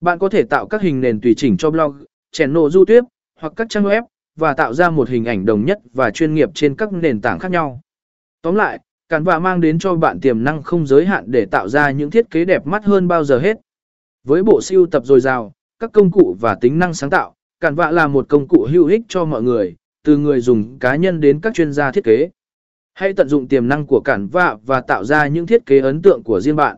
Bạn có thể tạo các hình nền tùy chỉnh cho blog, channel YouTube hoặc các trang web và tạo ra một hình ảnh đồng nhất và chuyên nghiệp trên các nền tảng khác nhau. Tóm lại, Canva mang đến cho bạn tiềm năng không giới hạn để tạo ra những thiết kế đẹp mắt hơn bao giờ hết. Với bộ siêu tập dồi dào, các công cụ và tính năng sáng tạo, Canva là một công cụ hữu ích cho mọi người, từ người dùng cá nhân đến các chuyên gia thiết kế. Hãy tận dụng tiềm năng của Canva và tạo ra những thiết kế ấn tượng của riêng bạn.